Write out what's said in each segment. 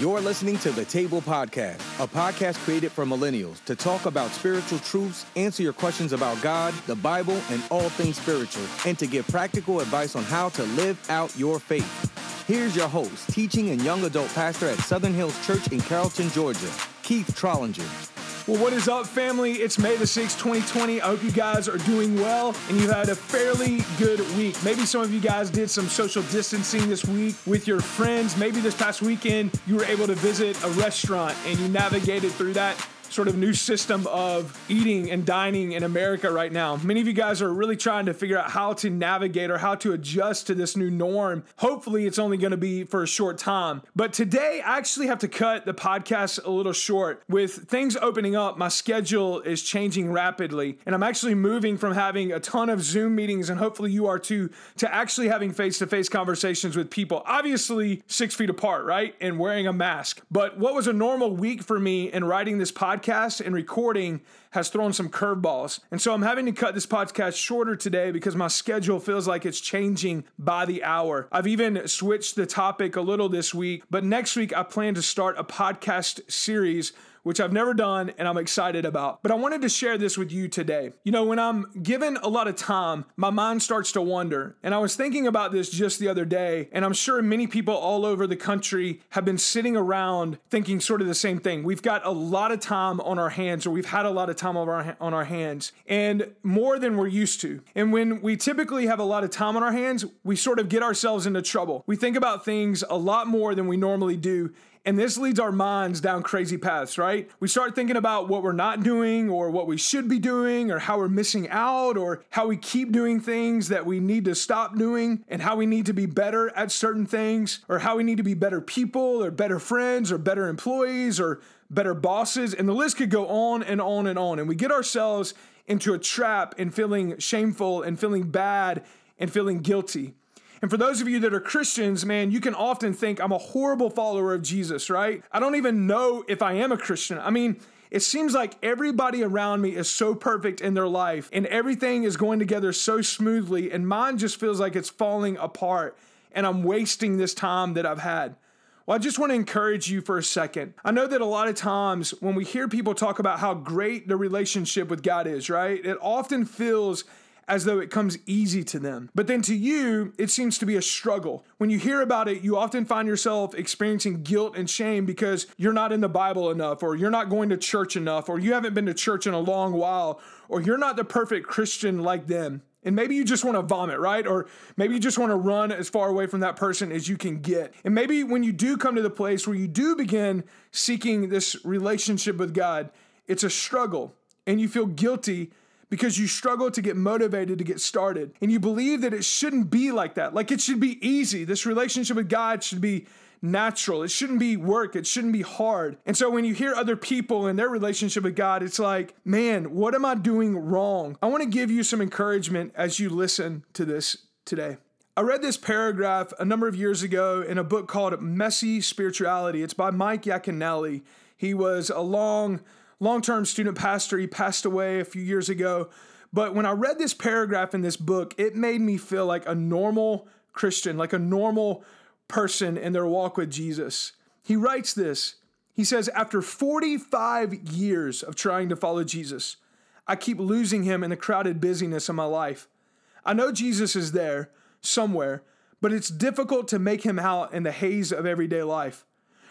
You're listening to the Table Podcast, a podcast created for millennials to talk about spiritual truths, answer your questions about God, the Bible, and all things spiritual, and to give practical advice on how to live out your faith. Here's your host, teaching and young adult pastor at Southern Hills Church in Carrollton, Georgia, Keith Trollinger. Well, what is up, family? It's May the 6th, 2020. I hope you guys are doing well and you had a fairly good week. Maybe some of you guys did some social distancing this week with your friends. Maybe this past weekend you were able to visit a restaurant and you navigated through that sort of new system of eating and dining in America right now. Many of you guys are really trying to figure out how to navigate or how to adjust to this new norm. Hopefully, it's only going to be for a short time. But today, I actually have to cut the podcast a little short. With things opening up, my schedule is changing rapidly, and I'm actually moving from having a ton of Zoom meetings, and hopefully you are too, to actually having face to face conversations with people. Obviously, six feet apart, right? And wearing a mask. But what was a normal week for me in writing this podcast? Podcast and recording has thrown some curveballs. And so I'm having to cut this podcast shorter today because my schedule feels like it's changing by the hour. I've even switched the topic a little this week, but next week I plan to start a podcast series which I've never done and I'm excited about. But I wanted to share this with you today. You know, when I'm given a lot of time, my mind starts to wander. And I was thinking about this just the other day, and I'm sure many people all over the country have been sitting around thinking sort of the same thing. We've got a lot of time on our hands, or we've had a lot of time on our, on our hands, and more than we're used to. And when we typically have a lot of time on our hands, we sort of get ourselves into trouble. We think about things a lot more than we normally do. And this leads our minds down crazy paths, right? We start thinking about what we're not doing or what we should be doing or how we're missing out or how we keep doing things that we need to stop doing and how we need to be better at certain things or how we need to be better people or better friends or better employees or better bosses. And the list could go on and on and on. And we get ourselves into a trap and feeling shameful and feeling bad and feeling guilty. And for those of you that are Christians, man, you can often think I'm a horrible follower of Jesus, right? I don't even know if I am a Christian. I mean, it seems like everybody around me is so perfect in their life and everything is going together so smoothly, and mine just feels like it's falling apart and I'm wasting this time that I've had. Well, I just want to encourage you for a second. I know that a lot of times when we hear people talk about how great the relationship with God is, right? It often feels as though it comes easy to them. But then to you, it seems to be a struggle. When you hear about it, you often find yourself experiencing guilt and shame because you're not in the Bible enough, or you're not going to church enough, or you haven't been to church in a long while, or you're not the perfect Christian like them. And maybe you just want to vomit, right? Or maybe you just want to run as far away from that person as you can get. And maybe when you do come to the place where you do begin seeking this relationship with God, it's a struggle and you feel guilty because you struggle to get motivated to get started. And you believe that it shouldn't be like that. Like it should be easy. This relationship with God should be natural. It shouldn't be work. It shouldn't be hard. And so when you hear other people in their relationship with God, it's like, man, what am I doing wrong? I want to give you some encouragement as you listen to this today. I read this paragraph a number of years ago in a book called Messy Spirituality. It's by Mike Yaconelli. He was a long long term student pastor. He passed away a few years ago. But when I read this paragraph in this book, it made me feel like a normal Christian, like a normal person in their walk with Jesus. He writes this He says, After 45 years of trying to follow Jesus, I keep losing him in the crowded busyness of my life. I know Jesus is there somewhere, but it's difficult to make him out in the haze of everyday life.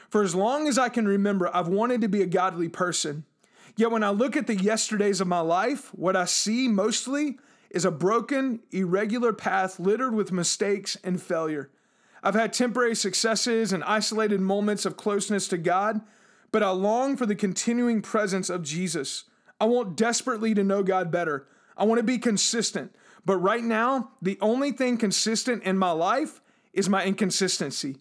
For as long as I can remember, I've wanted to be a godly person. Yet when I look at the yesterdays of my life, what I see mostly is a broken, irregular path littered with mistakes and failure. I've had temporary successes and isolated moments of closeness to God, but I long for the continuing presence of Jesus. I want desperately to know God better. I want to be consistent. But right now, the only thing consistent in my life is my inconsistency.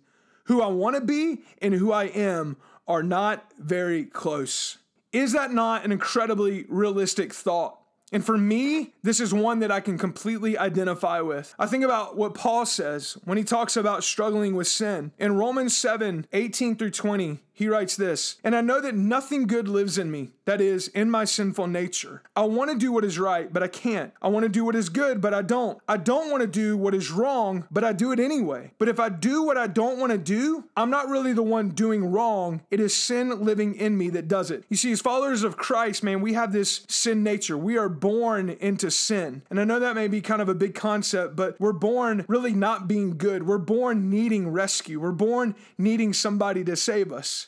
Who I want to be and who I am are not very close. Is that not an incredibly realistic thought? And for me, this is one that I can completely identify with. I think about what Paul says when he talks about struggling with sin. In Romans 7 18 through 20, He writes this, and I know that nothing good lives in me, that is, in my sinful nature. I want to do what is right, but I can't. I want to do what is good, but I don't. I don't want to do what is wrong, but I do it anyway. But if I do what I don't want to do, I'm not really the one doing wrong. It is sin living in me that does it. You see, as followers of Christ, man, we have this sin nature. We are born into sin. And I know that may be kind of a big concept, but we're born really not being good. We're born needing rescue. We're born needing somebody to save us.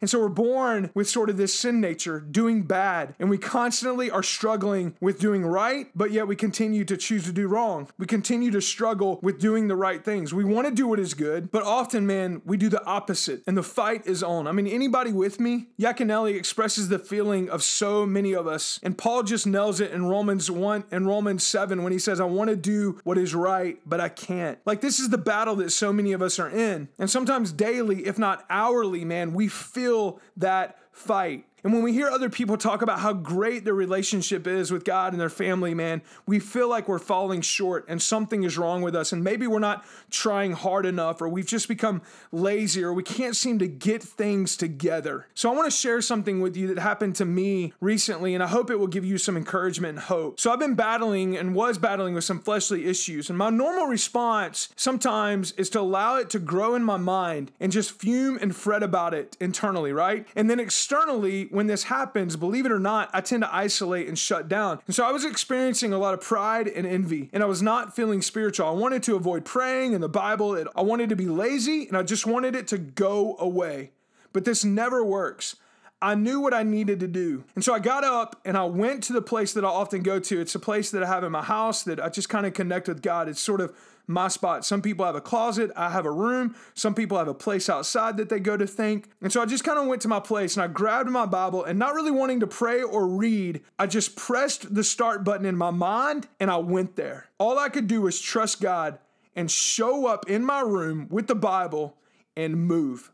And so we're born with sort of this sin nature, doing bad, and we constantly are struggling with doing right, but yet we continue to choose to do wrong. We continue to struggle with doing the right things. We want to do what is good, but often, man, we do the opposite, and the fight is on. I mean, anybody with me? Yaconelli expresses the feeling of so many of us, and Paul just nails it in Romans 1 and Romans 7 when he says, I want to do what is right, but I can't. Like, this is the battle that so many of us are in. And sometimes daily, if not hourly, man, we feel that fight. And when we hear other people talk about how great their relationship is with God and their family, man, we feel like we're falling short and something is wrong with us. And maybe we're not trying hard enough, or we've just become lazy, or we can't seem to get things together. So I want to share something with you that happened to me recently, and I hope it will give you some encouragement and hope. So I've been battling and was battling with some fleshly issues. And my normal response sometimes is to allow it to grow in my mind and just fume and fret about it internally, right? And then externally, when this happens, believe it or not, I tend to isolate and shut down. And so I was experiencing a lot of pride and envy, and I was not feeling spiritual. I wanted to avoid praying and the Bible. I wanted to be lazy, and I just wanted it to go away. But this never works. I knew what I needed to do. And so I got up and I went to the place that I often go to. It's a place that I have in my house that I just kind of connect with God. It's sort of my spot. Some people have a closet, I have a room. Some people have a place outside that they go to think. And so I just kind of went to my place and I grabbed my Bible and not really wanting to pray or read, I just pressed the start button in my mind and I went there. All I could do was trust God and show up in my room with the Bible and move.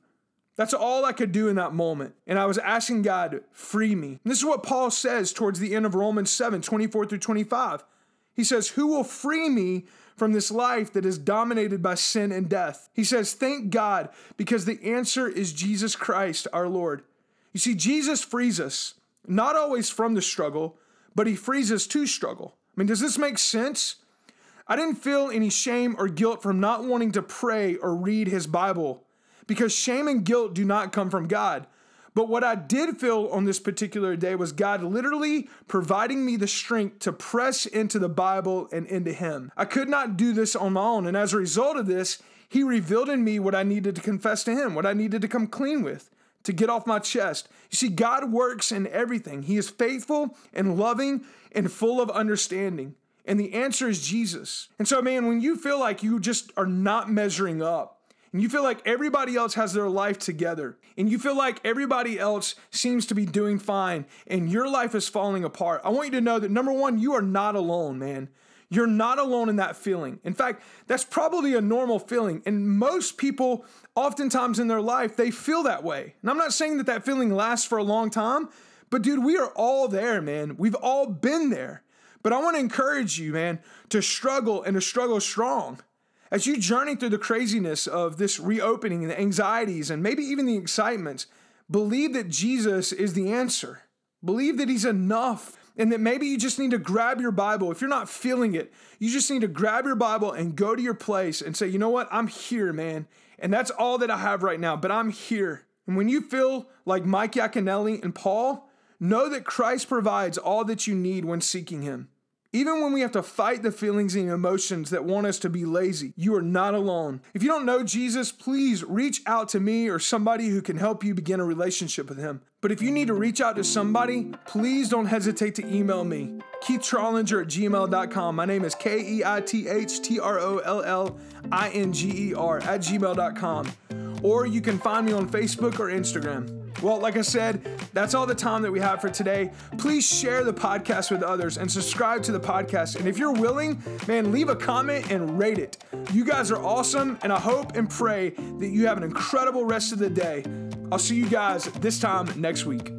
That's all I could do in that moment. And I was asking God, free me. And this is what Paul says towards the end of Romans 7 24 through 25. He says, Who will free me from this life that is dominated by sin and death. He says, Thank God, because the answer is Jesus Christ our Lord. You see, Jesus frees us, not always from the struggle, but he frees us to struggle. I mean, does this make sense? I didn't feel any shame or guilt from not wanting to pray or read his Bible because shame and guilt do not come from God. But what I did feel on this particular day was God literally providing me the strength to press into the Bible and into Him. I could not do this on my own. And as a result of this, He revealed in me what I needed to confess to Him, what I needed to come clean with, to get off my chest. You see, God works in everything, He is faithful and loving and full of understanding. And the answer is Jesus. And so, man, when you feel like you just are not measuring up, and you feel like everybody else has their life together, and you feel like everybody else seems to be doing fine, and your life is falling apart, I want you to know that number one, you are not alone, man. You're not alone in that feeling. In fact, that's probably a normal feeling. And most people, oftentimes in their life, they feel that way. And I'm not saying that that feeling lasts for a long time, but dude, we are all there, man. We've all been there. But I want to encourage you, man, to struggle and to struggle strong. As you journey through the craziness of this reopening and the anxieties and maybe even the excitement, believe that Jesus is the answer. Believe that He's enough and that maybe you just need to grab your Bible. If you're not feeling it, you just need to grab your Bible and go to your place and say, you know what? I'm here, man. And that's all that I have right now, but I'm here. And when you feel like Mike Yaconelli and Paul, know that Christ provides all that you need when seeking Him. Even when we have to fight the feelings and emotions that want us to be lazy, you are not alone. If you don't know Jesus, please reach out to me or somebody who can help you begin a relationship with him. But if you need to reach out to somebody, please don't hesitate to email me. Keith Trollinger at gmail.com. My name is K E I T H T R O L L I N G E R at gmail.com. Or you can find me on Facebook or Instagram. Well, like I said, that's all the time that we have for today. Please share the podcast with others and subscribe to the podcast. And if you're willing, man, leave a comment and rate it. You guys are awesome, and I hope and pray that you have an incredible rest of the day. I'll see you guys this time next week.